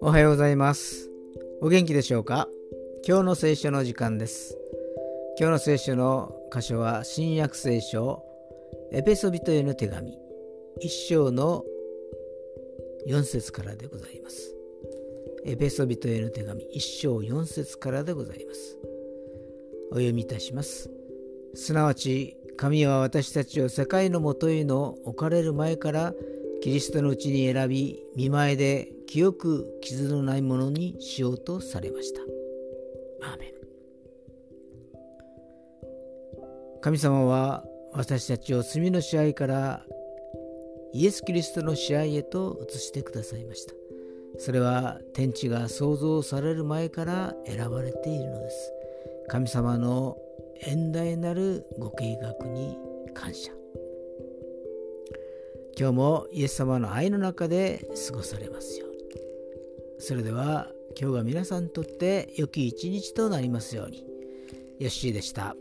おはようございます。お元気でしょうか？今日の聖書の時間です。今日の聖書の箇所は新約聖書エペソビトへの手紙一章の4節からでございます。エペソビトへの手紙一章4節からでございます。お読みいたします。すなわち神は私たちを世界のもとへの置かれる前からキリストのうちに選び見前で清く傷のないものにしようとされました。アーメン神様は私たちを罪の支配からイエス・キリストの支配へと移してくださいました。それは天地が創造される前から選ばれているのです。神様の遠大なるご計画に感謝。今日もイエス様の愛の中で過ごされますように。それでは今日が皆さんにとって良き一日となりますように。ヨッシーでした。